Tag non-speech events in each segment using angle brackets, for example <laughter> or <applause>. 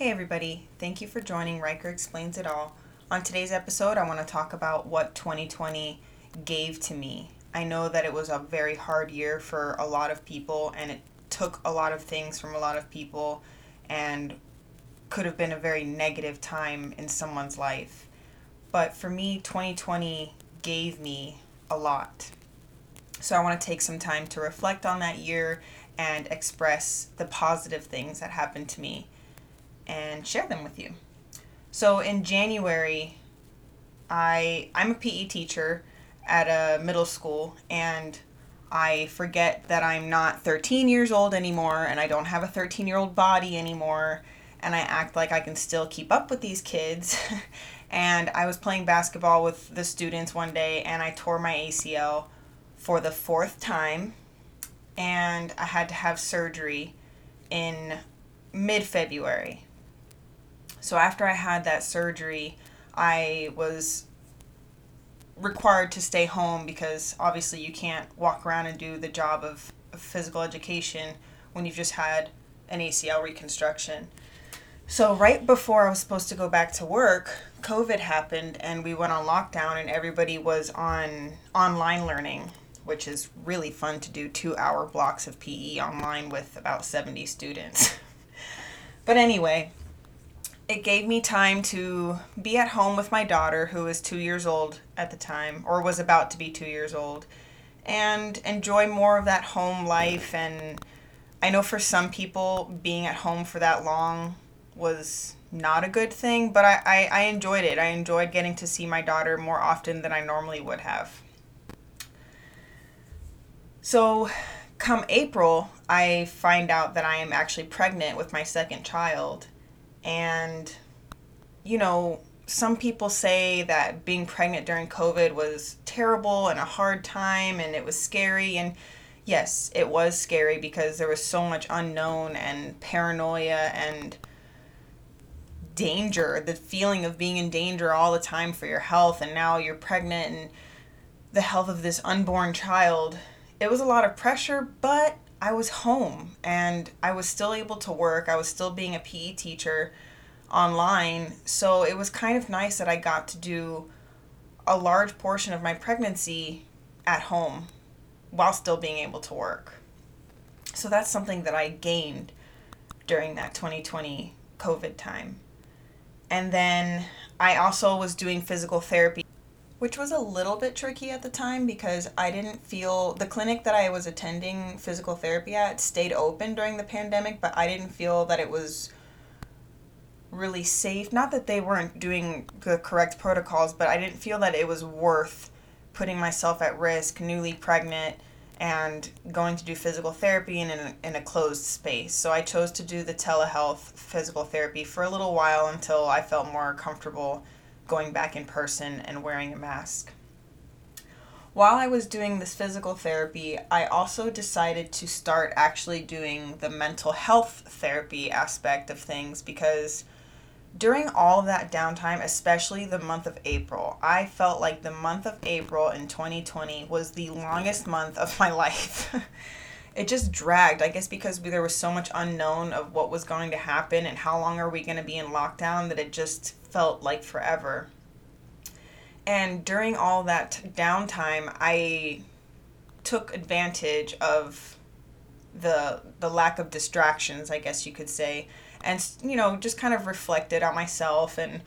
Hey everybody, thank you for joining Riker Explains It All. On today's episode, I want to talk about what 2020 gave to me. I know that it was a very hard year for a lot of people and it took a lot of things from a lot of people and could have been a very negative time in someone's life. But for me, 2020 gave me a lot. So I want to take some time to reflect on that year and express the positive things that happened to me and share them with you. So in January, I I'm a PE teacher at a middle school and I forget that I'm not 13 years old anymore and I don't have a 13 year old body anymore and I act like I can still keep up with these kids. <laughs> and I was playing basketball with the students one day and I tore my ACL for the fourth time and I had to have surgery in mid February. So after I had that surgery, I was required to stay home because obviously you can't walk around and do the job of, physical education when you've just had an ACL reconstruction. So right before I was supposed to go back to work, COVID happened and we went on lockdown and everybody was on online learning, which is really fun to do 2-hour blocks of PE online with about 70 students. <laughs> but anyway, it gave me time to be at home with my daughter, who was two years old at the time, or was about to be two years old, and enjoy more of that home life. And I know for some people, being at home for that long was not a good thing, but I, I, I enjoyed it. I enjoyed getting to see my daughter more often than I normally would have. So, come April, I find out that I am actually pregnant with my second child and, you know, some people say that being pregnant during COVID was terrible and a hard time and it was scary. And yes, it was scary because there was so much unknown and paranoia and danger, the feeling of being in danger all the time for your health. And now you're pregnant and the health of this unborn child. It was a lot of pressure, but I was home and I was still able to work. I was still being a PE teacher online. So it was kind of nice that I got to do a large portion of my pregnancy at home while still being able to work. So that's something that I gained during that 2020 COVID time. And then I also was doing physical therapy which was a little bit tricky at the time because I didn't feel the clinic that I was attending physical therapy at stayed open during the pandemic, but I didn't feel that it was really safe. Not that they weren't doing the correct protocols, but I didn't feel that it was worth putting myself at risk, newly pregnant, and going to do physical therapy in, a, in a closed space. So I chose to do the telehealth physical therapy for a little while until I felt more comfortable going back in person and wearing a mask. While I was doing this physical therapy, I also decided to start actually doing the mental health therapy aspect of things because during all of that downtime, especially the month of April, I felt like the month of April in 2020 was the longest month of my <laughs> life. It just dragged, I guess, because there was so much unknown of what was going to happen and how long are we going to be in lockdown that it just felt like forever. And during all that downtime, I took advantage of the the lack of distractions, I guess you could say, and you know, just kind of reflected on myself and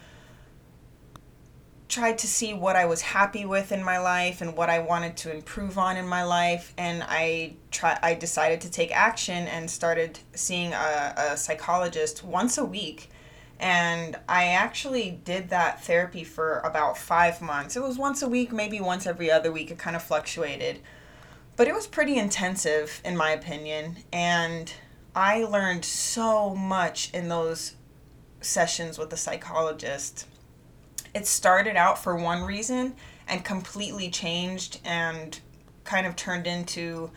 tried to see what I was happy with in my life and what I wanted to improve on in my life and I try I decided to take action and started seeing a, a psychologist once a week and I actually did that therapy for about five months. It was once a week, maybe once every other week. It kind of fluctuated. But it was pretty intensive, in my opinion. And I learned so much in those sessions with the psychologist. It started out for one reason and completely changed and kind of turned into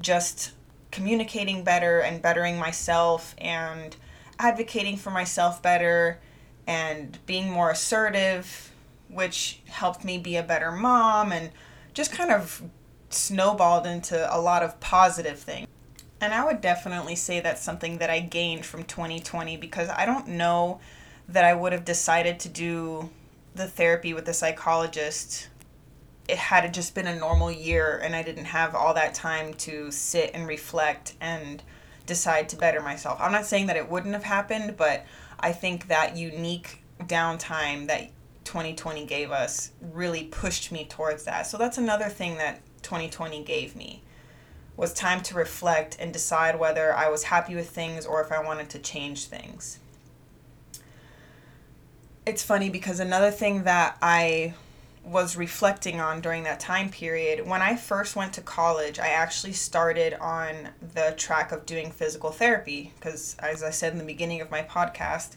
just communicating better and bettering myself and advocating for myself better and being more assertive, which helped me be a better mom and just kind of snowballed into a lot of positive things. And I would definitely say that's something that I gained from 2020 because I don't know that I would have decided to do the therapy with the psychologist. It had just been a normal year and I didn't have all that time to sit and reflect and decide to better myself. I'm not saying that it wouldn't have happened, but I think that unique downtime that 2020 gave us really pushed me towards that. So that's another thing that 2020 gave me was time to reflect and decide whether I was happy with things or if I wanted to change things. It's funny because another thing that I was reflecting on during that time period, when I first went to college, I actually started on the track of doing physical therapy because, as I said in the beginning of my podcast,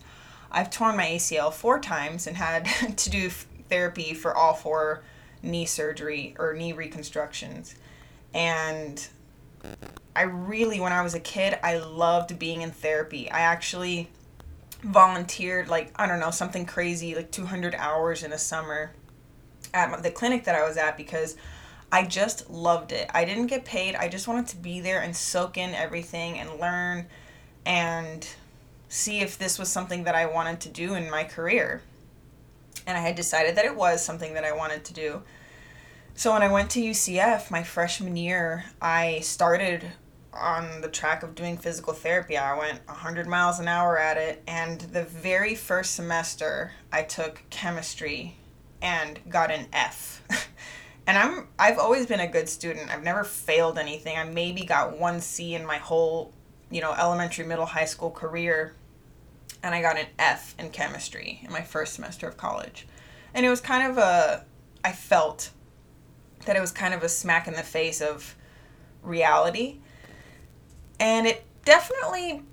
I've torn my ACL four times and had <laughs> to do therapy for all four knee surgery or knee reconstructions. And I really, when I was a kid, I loved being in therapy. I actually volunteered, like, I don't know, something crazy, like 200 hours in a summer at the clinic that I was at because I just loved it. I didn't get paid, I just wanted to be there and soak in everything and learn and see if this was something that I wanted to do in my career. And I had decided that it was something that I wanted to do. So when I went to UCF my freshman year, I started on the track of doing physical therapy. I went 100 miles an hour at it, and the very first semester I took chemistry and got an F. <laughs> and I'm I've always been a good student. I've never failed anything. I maybe got 1 C in my whole, you know, elementary, middle, high school career. And I got an F in chemistry in my first semester of college. And it was kind of a I felt that it was kind of a smack in the face of reality. And it definitely,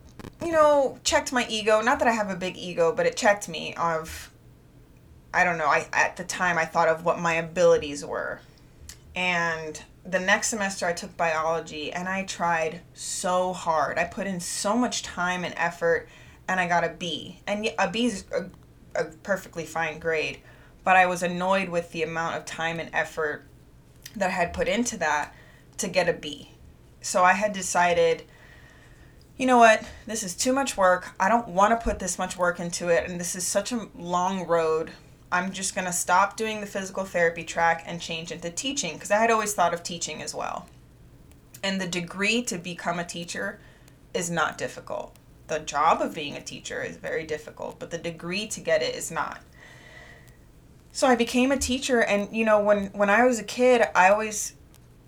you know, checked my ego. Not that I have a big ego, but it checked me of I don't know, I at the time I thought of what my abilities were. And the next semester I took biology and I tried so hard. I put in so much time and effort and I got a B. And a B is a, a perfectly fine grade, but I was annoyed with the amount of time and effort that I had put into that to get a B. So I had decided, you know what, this is too much work. I don't want to put this much work into it, and this is such a long road. I'm just going to stop doing the physical therapy track and change into teaching because I had always thought of teaching as well. And the degree to become a teacher is not difficult. The job of being a teacher is very difficult, but the degree to get it is not so I became a teacher and you know when when I was a kid I always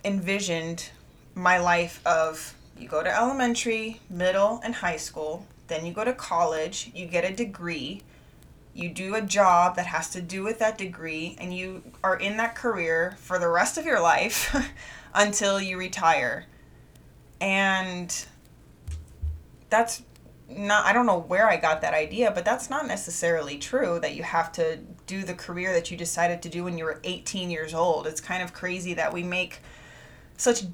envisioned my life of you go to elementary, middle and high school, then you go to college, you get a degree, you do a job that has to do with that degree and you are in that career for the rest of your life <laughs> until you retire. And that's not I don't know where I got that idea, but that's not necessarily true that you have to do the career that you decided to do when you were 18 years old. It's kind of crazy that we make such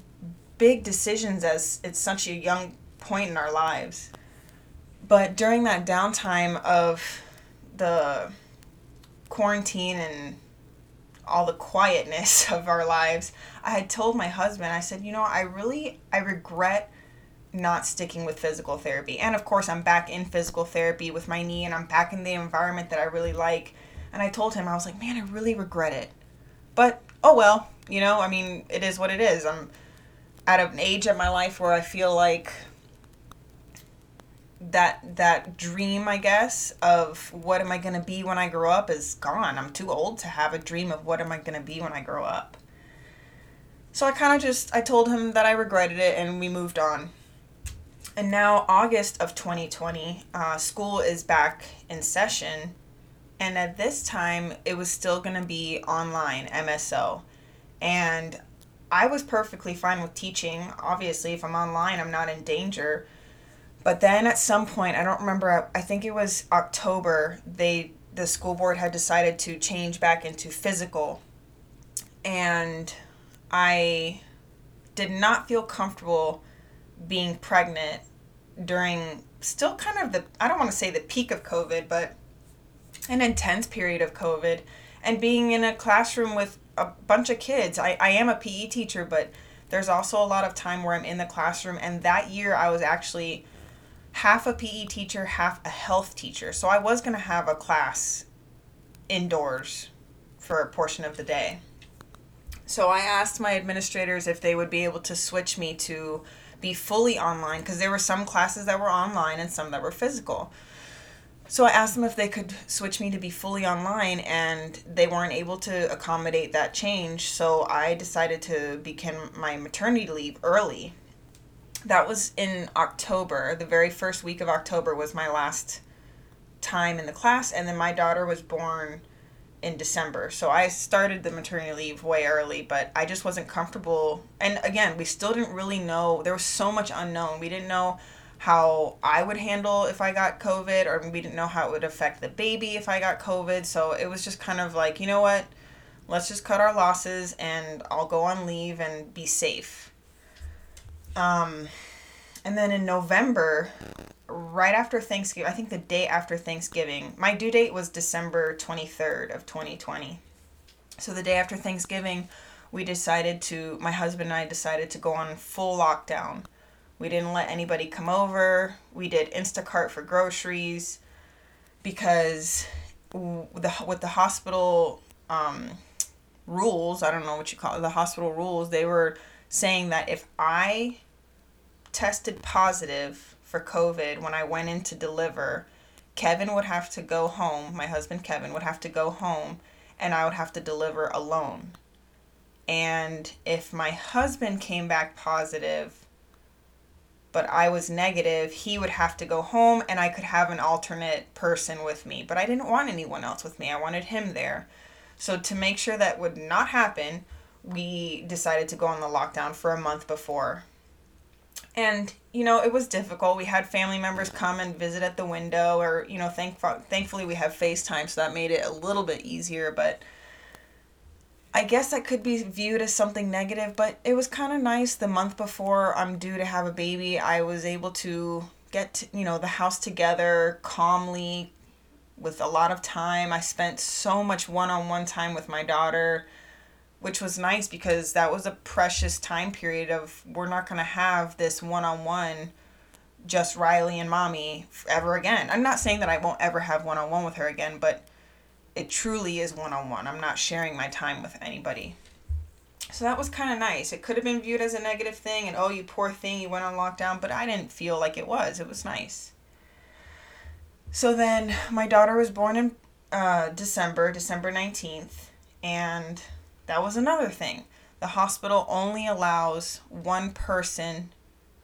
big decisions as it's such a young point in our lives. But during that downtime of the quarantine and all the quietness <laughs> of our lives, I had told my husband, I said, you know, I really I regret not sticking with physical therapy. And of course, I'm back in physical therapy with my knee and I'm back in the environment that I really like. And I told him, I was like, man, I really regret it. But oh well, you know, I mean, it is what it is. I'm at an age in my life where I feel like that that dream, I guess, of what am I going to be when I grow up is gone. I'm too old to have a dream of what am I going to be when I grow up. So I kind of just I told him that I regretted it and we moved on and now August of 2020, uh, school is back in session, and at this time it was still going to be online MSO, and I was perfectly fine with teaching. Obviously, if I'm online, I'm not in danger. But then at some point, I don't remember. I think it was October. They the school board had decided to change back into physical, and I did not feel comfortable being pregnant during still kind of the I don't want to say the peak of COVID, but an intense period of COVID and being in a classroom with a bunch of kids. I, I am a PE teacher, but There's also a lot of time where I'm in the classroom, and that year I was actually half a PE teacher, half a health teacher. So I was going to have a class indoors for a portion of the day. So I asked my administrators if they would be able to switch me to be fully online because there were some classes that were online and some that were physical. So I asked them if they could switch me to be fully online, and they weren't able to accommodate that change. So I decided to begin my maternity leave early. That was in October. The very first week of October was my last time in the class, and then my daughter was born in December. So I started the maternity leave way early, but I just wasn't comfortable. And again, we still didn't really know. There was so much unknown. We didn't know how I would handle if I got COVID, or we didn't know how it would affect the baby if I got COVID. So it was just kind of like, you know what? Let's just cut our losses and I'll go on leave and be safe. Um, and then in November, right after Thanksgiving, I think the day after Thanksgiving, my due date was December 23rd of 2020. So the day after Thanksgiving, we decided to, my husband and I decided to go on full lockdown we didn't let anybody come over. We did Instacart for groceries because the with the hospital um, rules, I don't know what you call it, the hospital rules, they were saying that if I tested positive for COVID when I went in to deliver, Kevin would have to go home, my husband Kevin would have to go home, and I would have to deliver alone. And if my husband came back positive, but I was negative, he would have to go home and I could have an alternate person with me. But I didn't want anyone else with me. I wanted him there. So to make sure that would not happen, we decided to go on the lockdown for a month before. And you know, it was difficult. We had family members come and visit at the window or you know, thank thankfully we have FaceTime so that made it a little bit easier, but I guess that could be viewed as something negative, but it was kind of nice. The month before I'm due to have a baby, I was able to get, you know, the house together calmly with a lot of time. I spent so much one-on-one time with my daughter, which was nice because that was a precious time period of we're not going to have this one-on-one just Riley and mommy ever again. I'm not saying that I won't ever have one-on-one with her again, but it truly is one on one. I'm not sharing my time with anybody. So that was kind of nice. It could have been viewed as a negative thing and, oh, you poor thing, you went on lockdown, but I didn't feel like it was. It was nice. So then my daughter was born in uh, December, December 19th, and that was another thing. The hospital only allows one person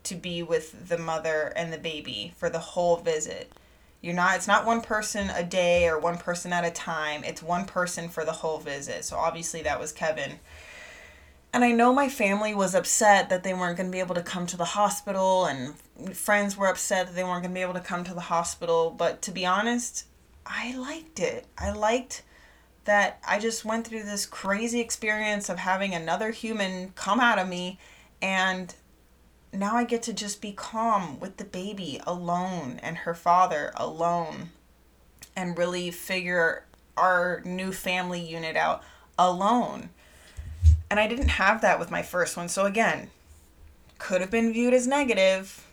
to be with the mother and the baby for the whole visit. You're not it's not one person a day or one person at a time. It's one person for the whole visit. So obviously that was Kevin. And I know my family was upset that they weren't going to be able to come to the hospital and friends were upset that they weren't going to be able to come to the hospital, but to be honest, I liked it. I liked that I just went through this crazy experience of having another human come out of me and now I get to just be calm with the baby alone and her father alone and really figure our new family unit out alone. And I didn't have that with my first one. So again, could have been viewed as negative,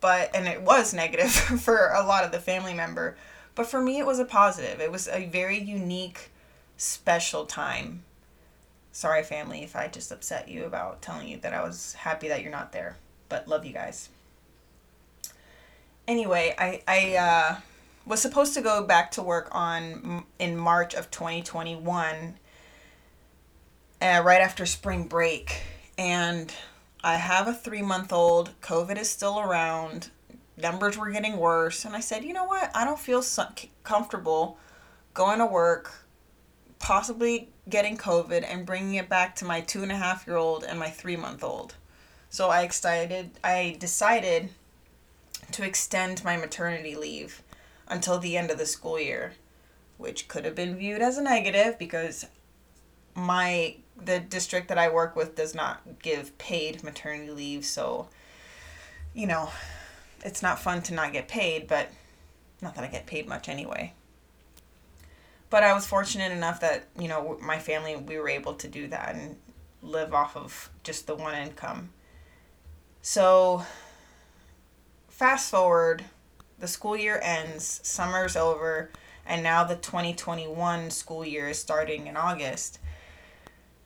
but and it was negative <laughs> for a lot of the family member, but for me it was a positive. It was a very unique special time. Sorry family if I just upset you about telling you that I was happy that you're not there but love you guys. Anyway, I I uh, was supposed to go back to work on in March of 2021, uh, right after spring break, and I have a three month old. COVID is still around. Numbers were getting worse, and I said, you know what? I don't feel so comfortable going to work, possibly getting COVID, and bringing it back to my two and a half year old and my three month old. So I excited I decided to extend my maternity leave until the end of the school year, which could have been viewed as a negative because my the district that I work with does not give paid maternity leave, so you know, it's not fun to not get paid, but not that I get paid much anyway. But I was fortunate enough that, you know, my family we were able to do that and live off of just the one income. So, fast forward, the school year ends, summer's over, and now the 2021 school year is starting in August.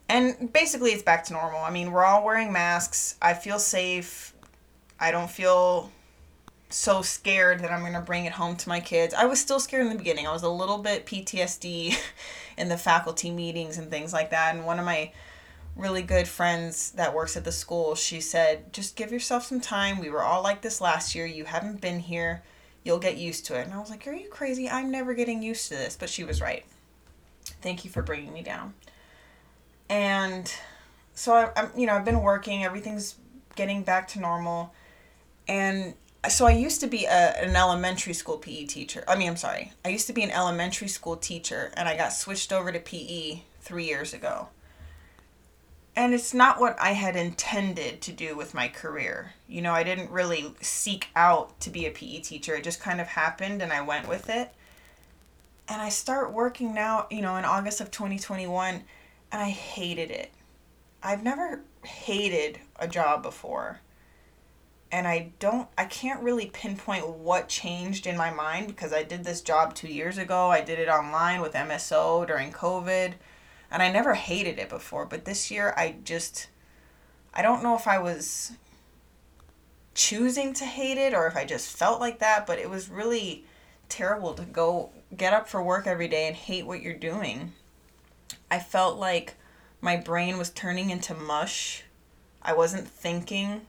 And basically, it's back to normal. I mean, we're all wearing masks. I feel safe. I don't feel so scared that I'm going to bring it home to my kids. I was still scared in the beginning. I was a little bit PTSD <laughs> in the faculty meetings and things like that. And one of my really good friends that works at the school, she said, just give yourself some time. We were all like this last year. You haven't been here. You'll get used to it. And I was like, Are you crazy? I'm never getting used to this. But she was right. Thank you for bringing me down. And so I, I'm, you know, I've been working. Everything's getting back to normal. And so I used to be a, an elementary school PE teacher. I mean, I'm sorry. I used to be an elementary school teacher and I got switched over to PE 3 years ago. And it's not what I had intended to do with my career. You know, I didn't really seek out to be a PE teacher. It just kind of happened and I went with it. And I start working now, you know, in August of 2021 and I hated it. I've never hated a job before and I don't I can't really pinpoint what changed in my mind because I did this job 2 years ago. I did it online with MSO during COVID and I never hated it before, but this year I just I don't know if I was choosing to hate it or if I just felt like that, but it was really terrible to go get up for work every day and hate what you're doing. I felt like my brain was turning into mush. I wasn't thinking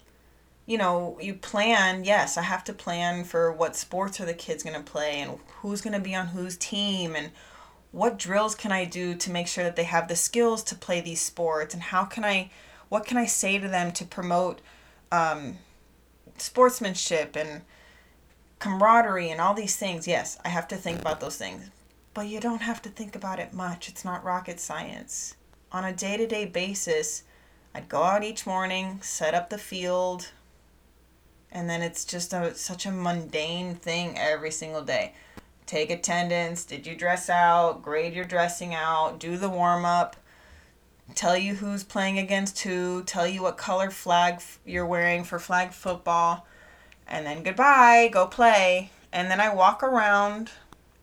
you know, you plan, yes, I have to plan for what sports are the kids going to play and who's going to be on whose team and what drills can I do to make sure that they have the skills to play these sports and how can I what can I say to them to promote um, sportsmanship and camaraderie and all these things. Yes, I have to think about those things. But you don't have to think about it much. It's not rocket science. On a day to day basis, I'd go out each morning, set up the field, and then it's just a such a mundane thing every single day take attendance did you dress out grade your dressing out do the warm up tell you who's playing against who tell you what color flag you're wearing for flag football and then goodbye go play and then i walk around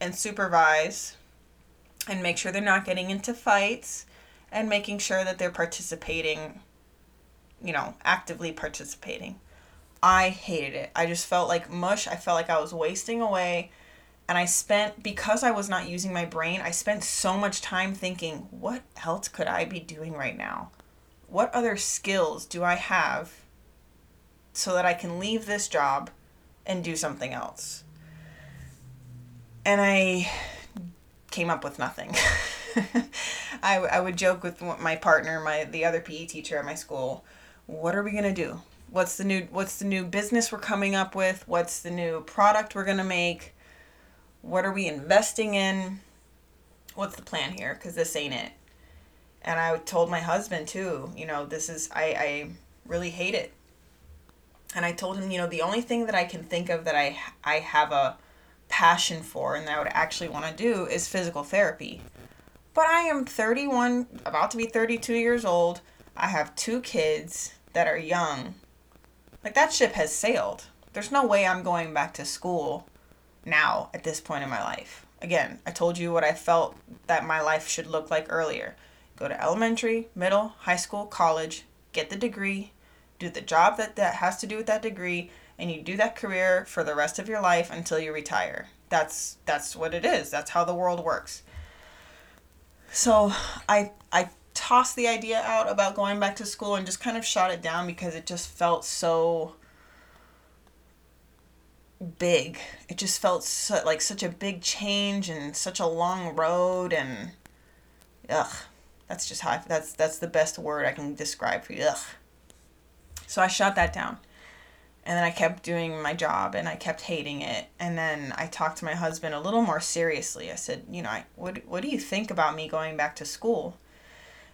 and supervise and make sure they're not getting into fights and making sure that they're participating you know actively participating I hated it. I just felt like mush. I felt like I was wasting away. And I spent, because I was not using my brain, I spent so much time thinking, what else could I be doing right now? What other skills do I have so that I can leave this job and do something else? And I came up with nothing. <laughs> I, I would joke with my partner, my the other PE teacher at my school, what are we going to do? what's the new what's the new business we're coming up with what's the new product we're going to make what are we investing in? What's the plan here? Because this ain't it. And i told my husband too you know this is i i really hate it. And i told him you know the only thing that i can think of that i i have a passion for and that i would actually want to do is physical therapy. But i am 31 about to be 32 years old. I have two kids that are young. Like that ship has sailed. There's no way I'm going back to school now at this point in my life. Again, I told you what I felt that my life should look like earlier. Go to elementary, middle, high school, college, get the degree, do the job that, that has to do with that degree, and you do that career for the rest of your life until you retire. That's that's what it is. That's how the world works. So I I tossed the idea out about going back to school and just kind of shot it down because it just felt so big. It just felt so, like such a big change and such a long road and ugh. That's just how I, that's that's the best word I can describe for you. Ugh. So I shut that down. And then I kept doing my job and I kept hating it. And then I talked to my husband a little more seriously. I said, you know, I, what, what do you think about me going back to school?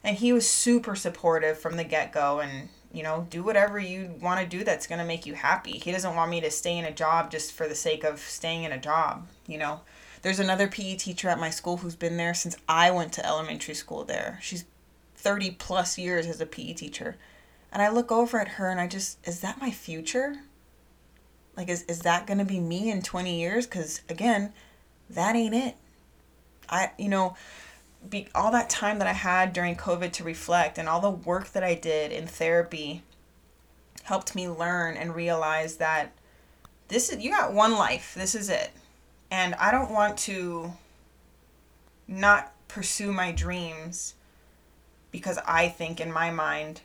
and he was super supportive from the get-go and you know do whatever you want to do that's going to make you happy he doesn't want me to stay in a job just for the sake of staying in a job you know there's another pe teacher at my school who's been there since i went to elementary school there she's 30 plus years as a PE teacher. And I look over at her and I just, is that my future? Like, is, is that going to be me in 20 years? Because again, that ain't it. I, you know, be, all that time that I had during COVID to reflect and all the work that I did in therapy helped me learn and realize that this is, you got one life. This is it. And I don't want to not pursue my dreams because I think in my mind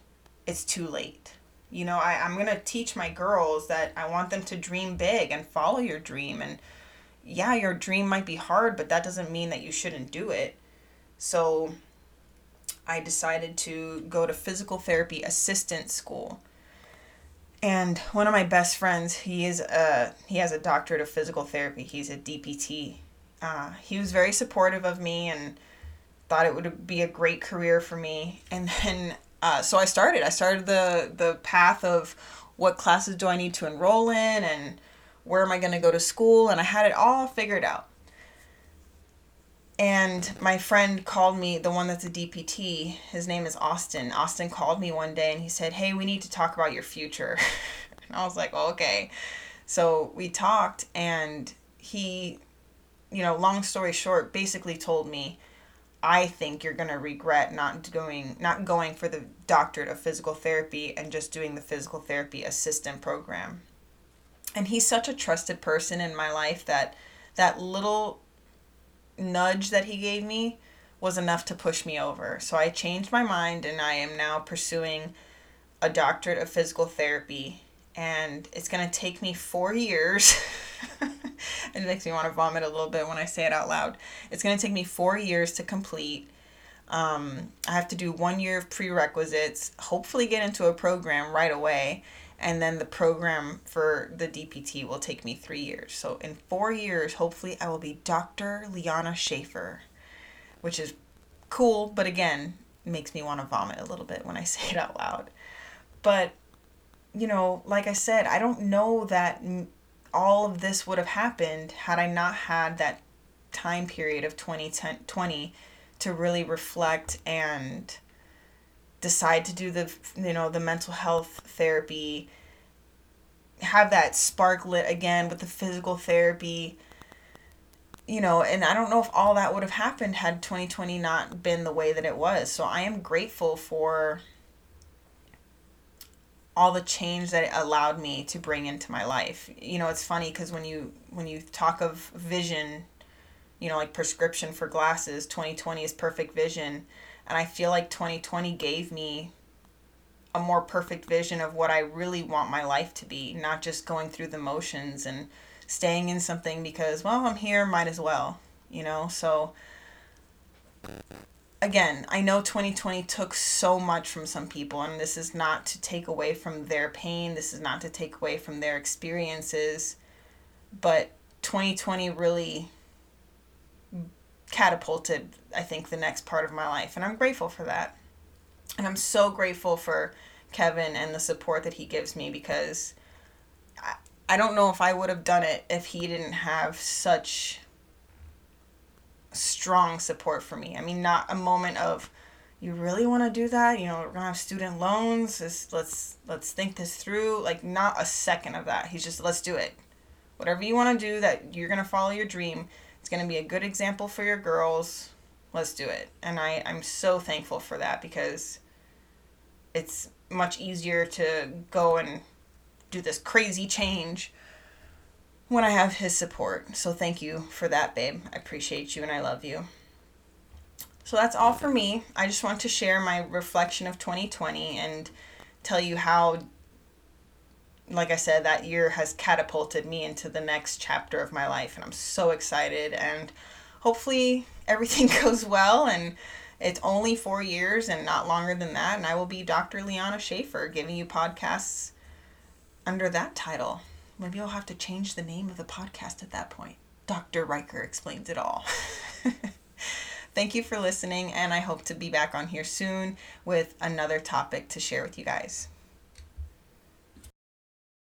it's too late. You know, I, I'm to teach my girls that I want them to dream big and follow your dream. And yeah, your dream might be hard, but that doesn't mean that you shouldn't do it. So I decided to go to physical therapy assistant school. And one of my best friends, he is a he has a doctorate of physical therapy. He's a DPT. Uh, he was very supportive of me and thought it would be a great career for me. And then uh, so I started. I started the the path of what classes do I need to enroll in and where am I going to go to school and I had it all figured out. And my friend called me, the one that's a DPT, his name is Austin. Austin called me one day and he said, Hey, we need to talk about your future. <laughs> and I was like, oh, Okay. So we talked and he, you know, long story short, basically told me, I think you're gonna regret not going not going for the doctorate of physical therapy and just doing the physical therapy assistant program. And he's such a trusted person in my life that that little nudge that he gave me was enough to push me over. So I changed my mind and I am now pursuing a doctorate of physical therapy and it's going to take me 4 years. <laughs> it makes me want to vomit a little bit when I say it out loud. It's going to take me 4 years to complete. Um, I have to do 1 year of prerequisites, hopefully get into a program right away and then the program for the DPT will take me three years. So in four years, hopefully, I will be Dr. Liana Schaefer, which is cool, but again, makes me want to vomit a little bit when I <laughs> say it out loud. But, you know, like I said, I don't know that all of this would have happened had I not had that time period of 2020 to really reflect and decide to do the you know the mental health therapy have that spark lit again with the physical therapy you know and i don't know if all that would have happened had 2020 not been the way that it was. So i am grateful for all the change that it allowed me to bring into my life. You know it's funny because when you when you talk of vision you know like prescription for glasses 2020 is perfect vision and I feel like 2020 gave me a more perfect vision of what I really want my life to be, not just going through the motions and staying in something because, well, I'm here, might as well, you know? So, again, I know 2020 took so much from some people, and this is not to take away from their pain, this is not to take away from their experiences, but 2020 really catapulted, I think, the next part of my life. And I'm grateful for that. And I'm so grateful for Kevin and the support that he gives me because I, I don't know if I would have done it if he didn't have such strong support for me. I mean, not a moment of, you really want to do that? You know, we're gonna have student loans. Let's let's think this through. Like not a second of that. He's just let's do it. Whatever you want to do, that you're gonna follow your dream it's going to be a good example for your girls. Let's do it. And I, I'm so thankful for that because it's much easier to go and do this crazy change when I have his support. So thank you for that, babe. I appreciate you and I love you. So that's all for me. I just want to share my reflection of 2020 and tell you how like I said, that year has catapulted me into the next chapter of my life, and I'm so excited. And hopefully, everything <laughs> goes well. And it's only four years and not longer than that. And I will be Dr. Liana Schaefer giving you podcasts under that title. Maybe I'll have to change the name of the podcast at that point. Dr. Riker explains it all. <laughs> Thank you for listening, and I hope to be back on here soon with another topic to share with you guys.